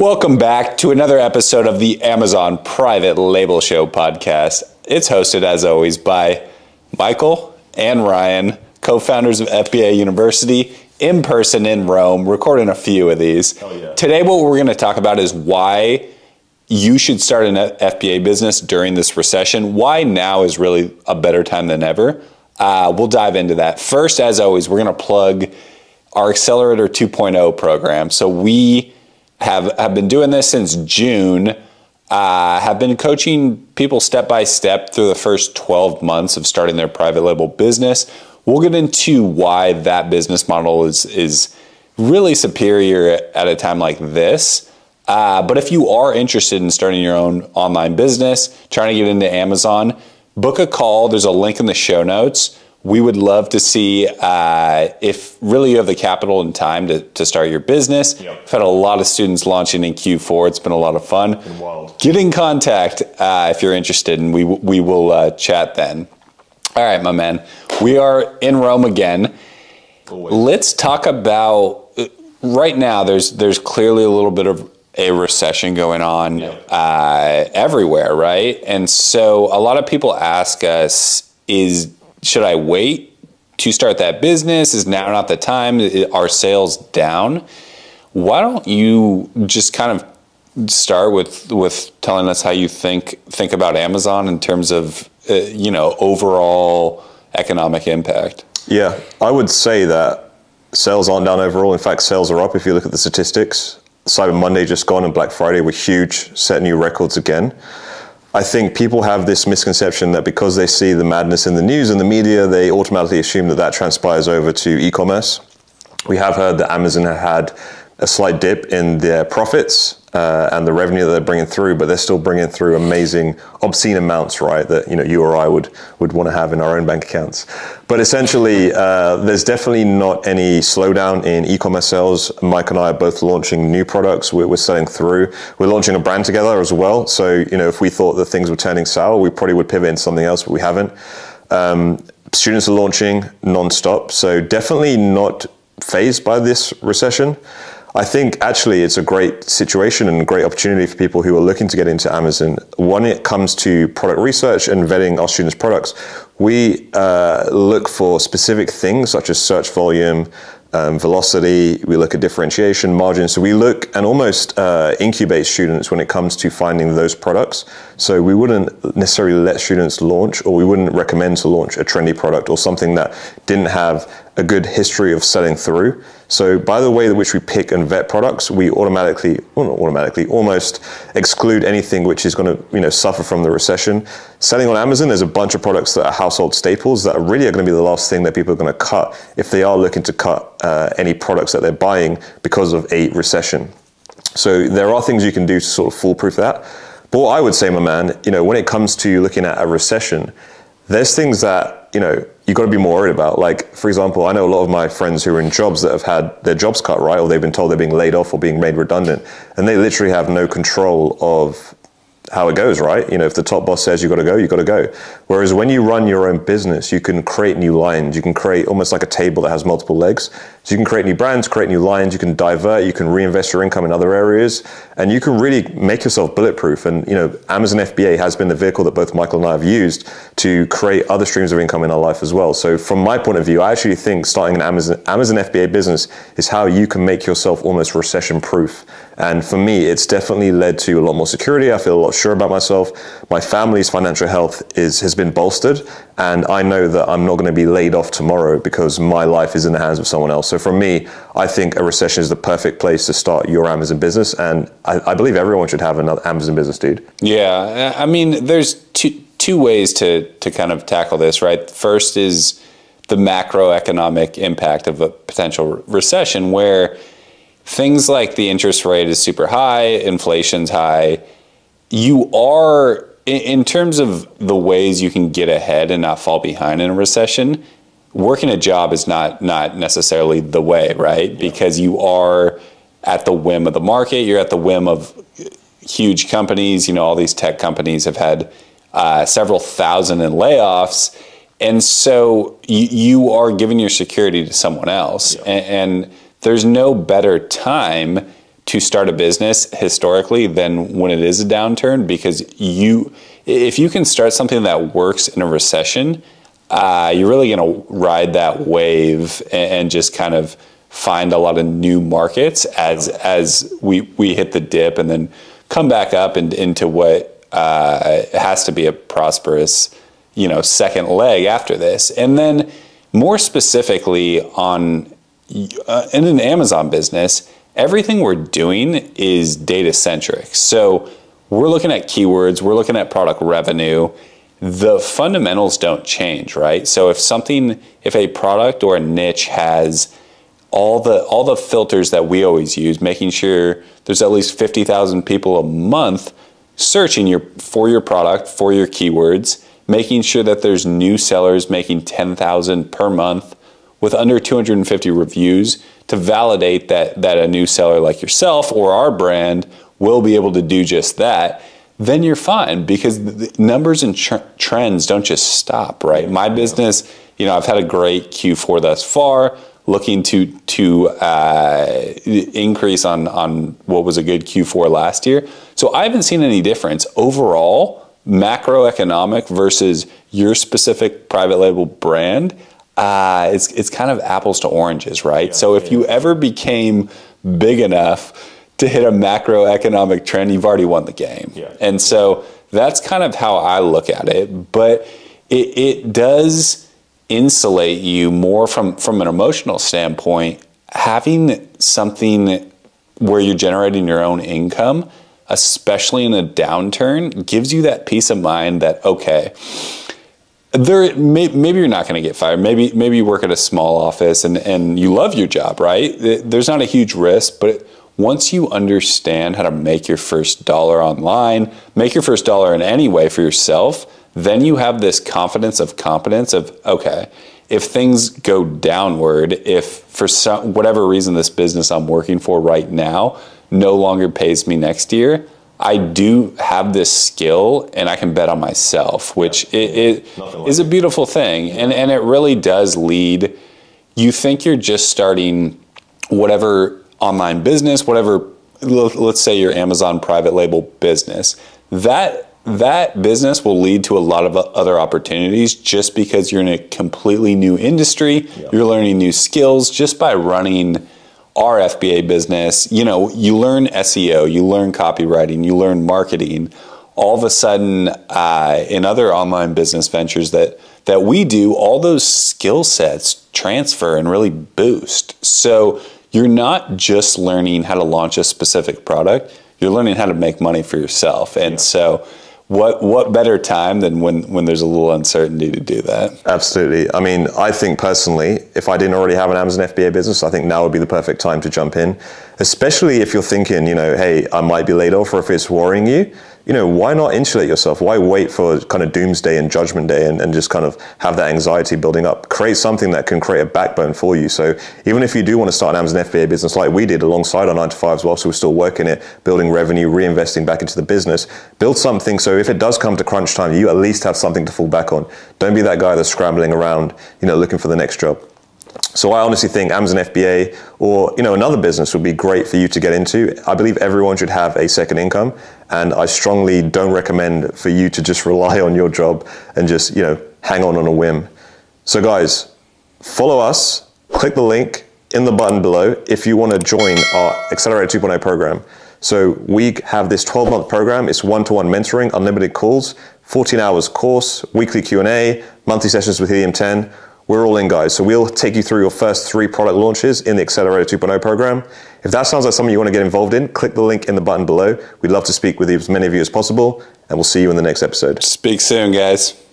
Welcome back to another episode of the Amazon Private Label Show podcast. It's hosted, as always, by Michael and Ryan, co founders of FBA University, in person in Rome, recording a few of these. yeah. Today, what we're going to talk about is why you should start an FBA business during this recession. Why now is really a better time than ever. Uh, we'll dive into that. First, as always, we're going to plug our Accelerator 2.0 program. So we have have been doing this since June. Uh, have been coaching people step by step through the first 12 months of starting their private label business. We'll get into why that business model is is really superior at a time like this. Uh, but if you are interested in starting your own online business, trying to get into Amazon, book a call. There's a link in the show notes. We would love to see uh, if really you have the capital and time to, to start your business. Yep. We've had a lot of students launching in Q4. It's been a lot of fun. wild. Get in contact uh, if you're interested, and we, we will uh, chat then. All right, my man. We are in Rome again. Always. Let's talk about uh, right now. There's there's clearly a little bit of a recession going on Yeah. uh, everywhere, right? And so a lot of people ask us: Is should I wait to start that business? Is now not the time? Are sales down? Why don't you just kind of start with with telling us how you think think about Amazon in terms of uh, you know overall economic impact? Yeah, I would say that sales aren't down overall. In fact, sales are up if you look at the statistics. Cyber Monday just gone and Black Friday were huge, set new records again. I think people have this misconception that because they see the madness in the news and the media, they automatically assume that that transpires over to e commerce. We have heard that Amazon had a slight dip in their profits uh, and the revenue that they're bringing through, but they're still bringing through amazing, obscene amounts, right? That you know you or I would would want to have in our own bank accounts. But essentially, uh, there's definitely not any slowdown in e-commerce sales. Mike and I are both launching new products. We're, we're selling through. We're launching a brand together as well. So you know, if we thought that things were turning sour, we probably would pivot into something else, but we haven't. Um, students are launching non-stop, so definitely not fazed by this recession. I think actually it's a great situation and great opportunity for people who are looking to get into Amazon. When it comes to product research and vetting our students' products, we uh, look for specific things such as search volume, um, velocity, we look at differentiation, margin. So we look and almost uh, incubate students when it comes to finding those products. So we wouldn't necessarily let students launch or we wouldn't recommend to launch a trendy product or something that didn't have a good history of selling through. So by the way in which we pick and vet products, we automatically, well not automatically, almost exclude anything which is going to you know suffer from the recession. Selling on Amazon, there's a bunch of products that are household staples that really are going to be the last thing that people are going to cut if they are looking to cut uh, any products that they're buying because of a recession. So there are things you can do to sort of foolproof that. But I would say, my man, you know, when it comes to looking at a recession, there's things that you know you've got to be more worried about. Like, for example, I know a lot of my friends who are in jobs that have had their jobs cut, right, or they've been told they're being laid off or being made redundant, and they literally have no control of how it goes, right? You know, if the top boss says you got to go, you got to go. Whereas when you run your own business, you can create new lines. You can create almost like a table that has multiple legs. So you can create new brands, create new lines. You can divert. You can reinvest your income in other areas, and you can really make yourself bulletproof. And you know, Amazon FBA has been the vehicle that both Michael and I have used to create other streams of income in our life as well. So from my point of view, I actually think starting an Amazon Amazon FBA business is how you can make yourself almost recession proof. And for me, it's definitely led to a lot more security. I feel a lot sure about myself. My family's financial health is has been bolstered, and I know that I'm not going to be laid off tomorrow because my life is in the hands of someone else. So for me, I think a recession is the perfect place to start your Amazon business, and I, I believe everyone should have another Amazon business, dude. Yeah, I mean, there's two two ways to to kind of tackle this, right? First is the macroeconomic impact of a potential recession, where things like the interest rate is super high, inflation's high. You are in, terms of the ways you can get ahead and not fall behind in a recession. Working a job is not not necessarily the way, right? Because you are at the whim of the market. You're at the whim of huge companies. You know, all these tech companies have had uh, several thousand in layoffs, and so you, you are giving your security to someone else, and, and there's no better time to start a business historically than when it is a downturn because you if you can start something that works in a recession uh, you're really going to ride that wave and, and, just kind of find a lot of new markets as as we we hit the dip and then come back up and, into what uh, has to be a prosperous you know second leg after this. And then more specifically on uh, in an Amazon business everything we're doing is data centric. So we're looking at keywords, we're looking at product revenue. The fundamentals don't change, right? So if something, if a product or a niche has all the all the filters that we always use, making sure there's at least 50,000 people a month searching your for your product, for your keywords, making sure that there's new sellers making 10,000 per month with under 250 reviews to validate that that a new seller like yourself or our brand will be able to do just that then you're fine because the numbers and tr- trends don't just stop right? My business you know i've had a great q4 thus far looking to to uh, increase on on what was a good q4 last year. So i haven't seen any difference overall macroeconomic versus your specific private label brand uh, it's it's kind of apples to oranges, right? Yeah, so if yeah. you ever became big enough to hit a macroeconomic trend, you've already won the game. Yeah. And so that's kind of how I look at it. But it, it does insulate you more from from an emotional standpoint. Having something where you're generating your own income, especially in a downturn, gives you that peace of mind that okay there may, maybe you're not going to get fired. Maybe maybe you work at a small office and, and you love your job right? There's not a huge risk but once you understand how to make your first dollar online make your first dollar in any way for yourself then you have this confidence of competence of okay if things go downward if for some whatever reason this business i'm working for right now no longer pays me next year I do have this skill and I can bet on myself, which yeah. it, it like is a beautiful thing. And, and it really does lead, you think you're just starting whatever online business, whatever, let's say your Amazon private label business, that that business will lead to a lot of other opportunities just because you're in a completely new industry. Yeah. You're learning new skills just by running our FBA business, you know, you learn SEO, you learn copywriting, you learn marketing. All of a sudden, uh, in other online business ventures that that we do, all those skill sets transfer and really boost. So you're not just learning how to launch a specific product; you're learning how to make money for yourself. And yeah. so what what better time than when when there's a little uncertainty to do that? Absolutely. I mean, I think personally, if I didn't already have an Amazon FBA business, I think now would be the perfect time to jump in. Especially if you're thinking, you know, hey, I might be laid off, or if it's worrying you you know, why not insulate yourself? Why wait for kind of doomsday and judgment day and, and just kind of have that anxiety building up? Create something that can create a backbone for you. So even if you do want to start an Amazon FBA business like we did alongside our nine to fives whilst we we're still working it, building revenue, reinvesting back into the business, build something so if it does come to crunch time, you at least have something to fall back on. Don't be that guy that's scrambling around, you know, looking for the next job. So I honestly think Amazon FBA or you know another business would be great for you to get into. I believe everyone should have a second income, and I strongly don't recommend for you to just rely on your job and just you know hang on on a whim. So guys, follow us. Click the link in the button below if you want to join our Accelerator 2.0 program. So we have this 12-month program. It's one-to-one mentoring, unlimited calls, 14 hours course, weekly Q&A, monthly sessions with Helium 10 we're all in, guys. So we'll take you through your first three product launches in the Accelerator 2.0 program. If that sounds like something you want to get involved in, click the link in the button below. We'd love to speak with as many of you as possible, and we'll see you in the next episode. Speak soon, guys.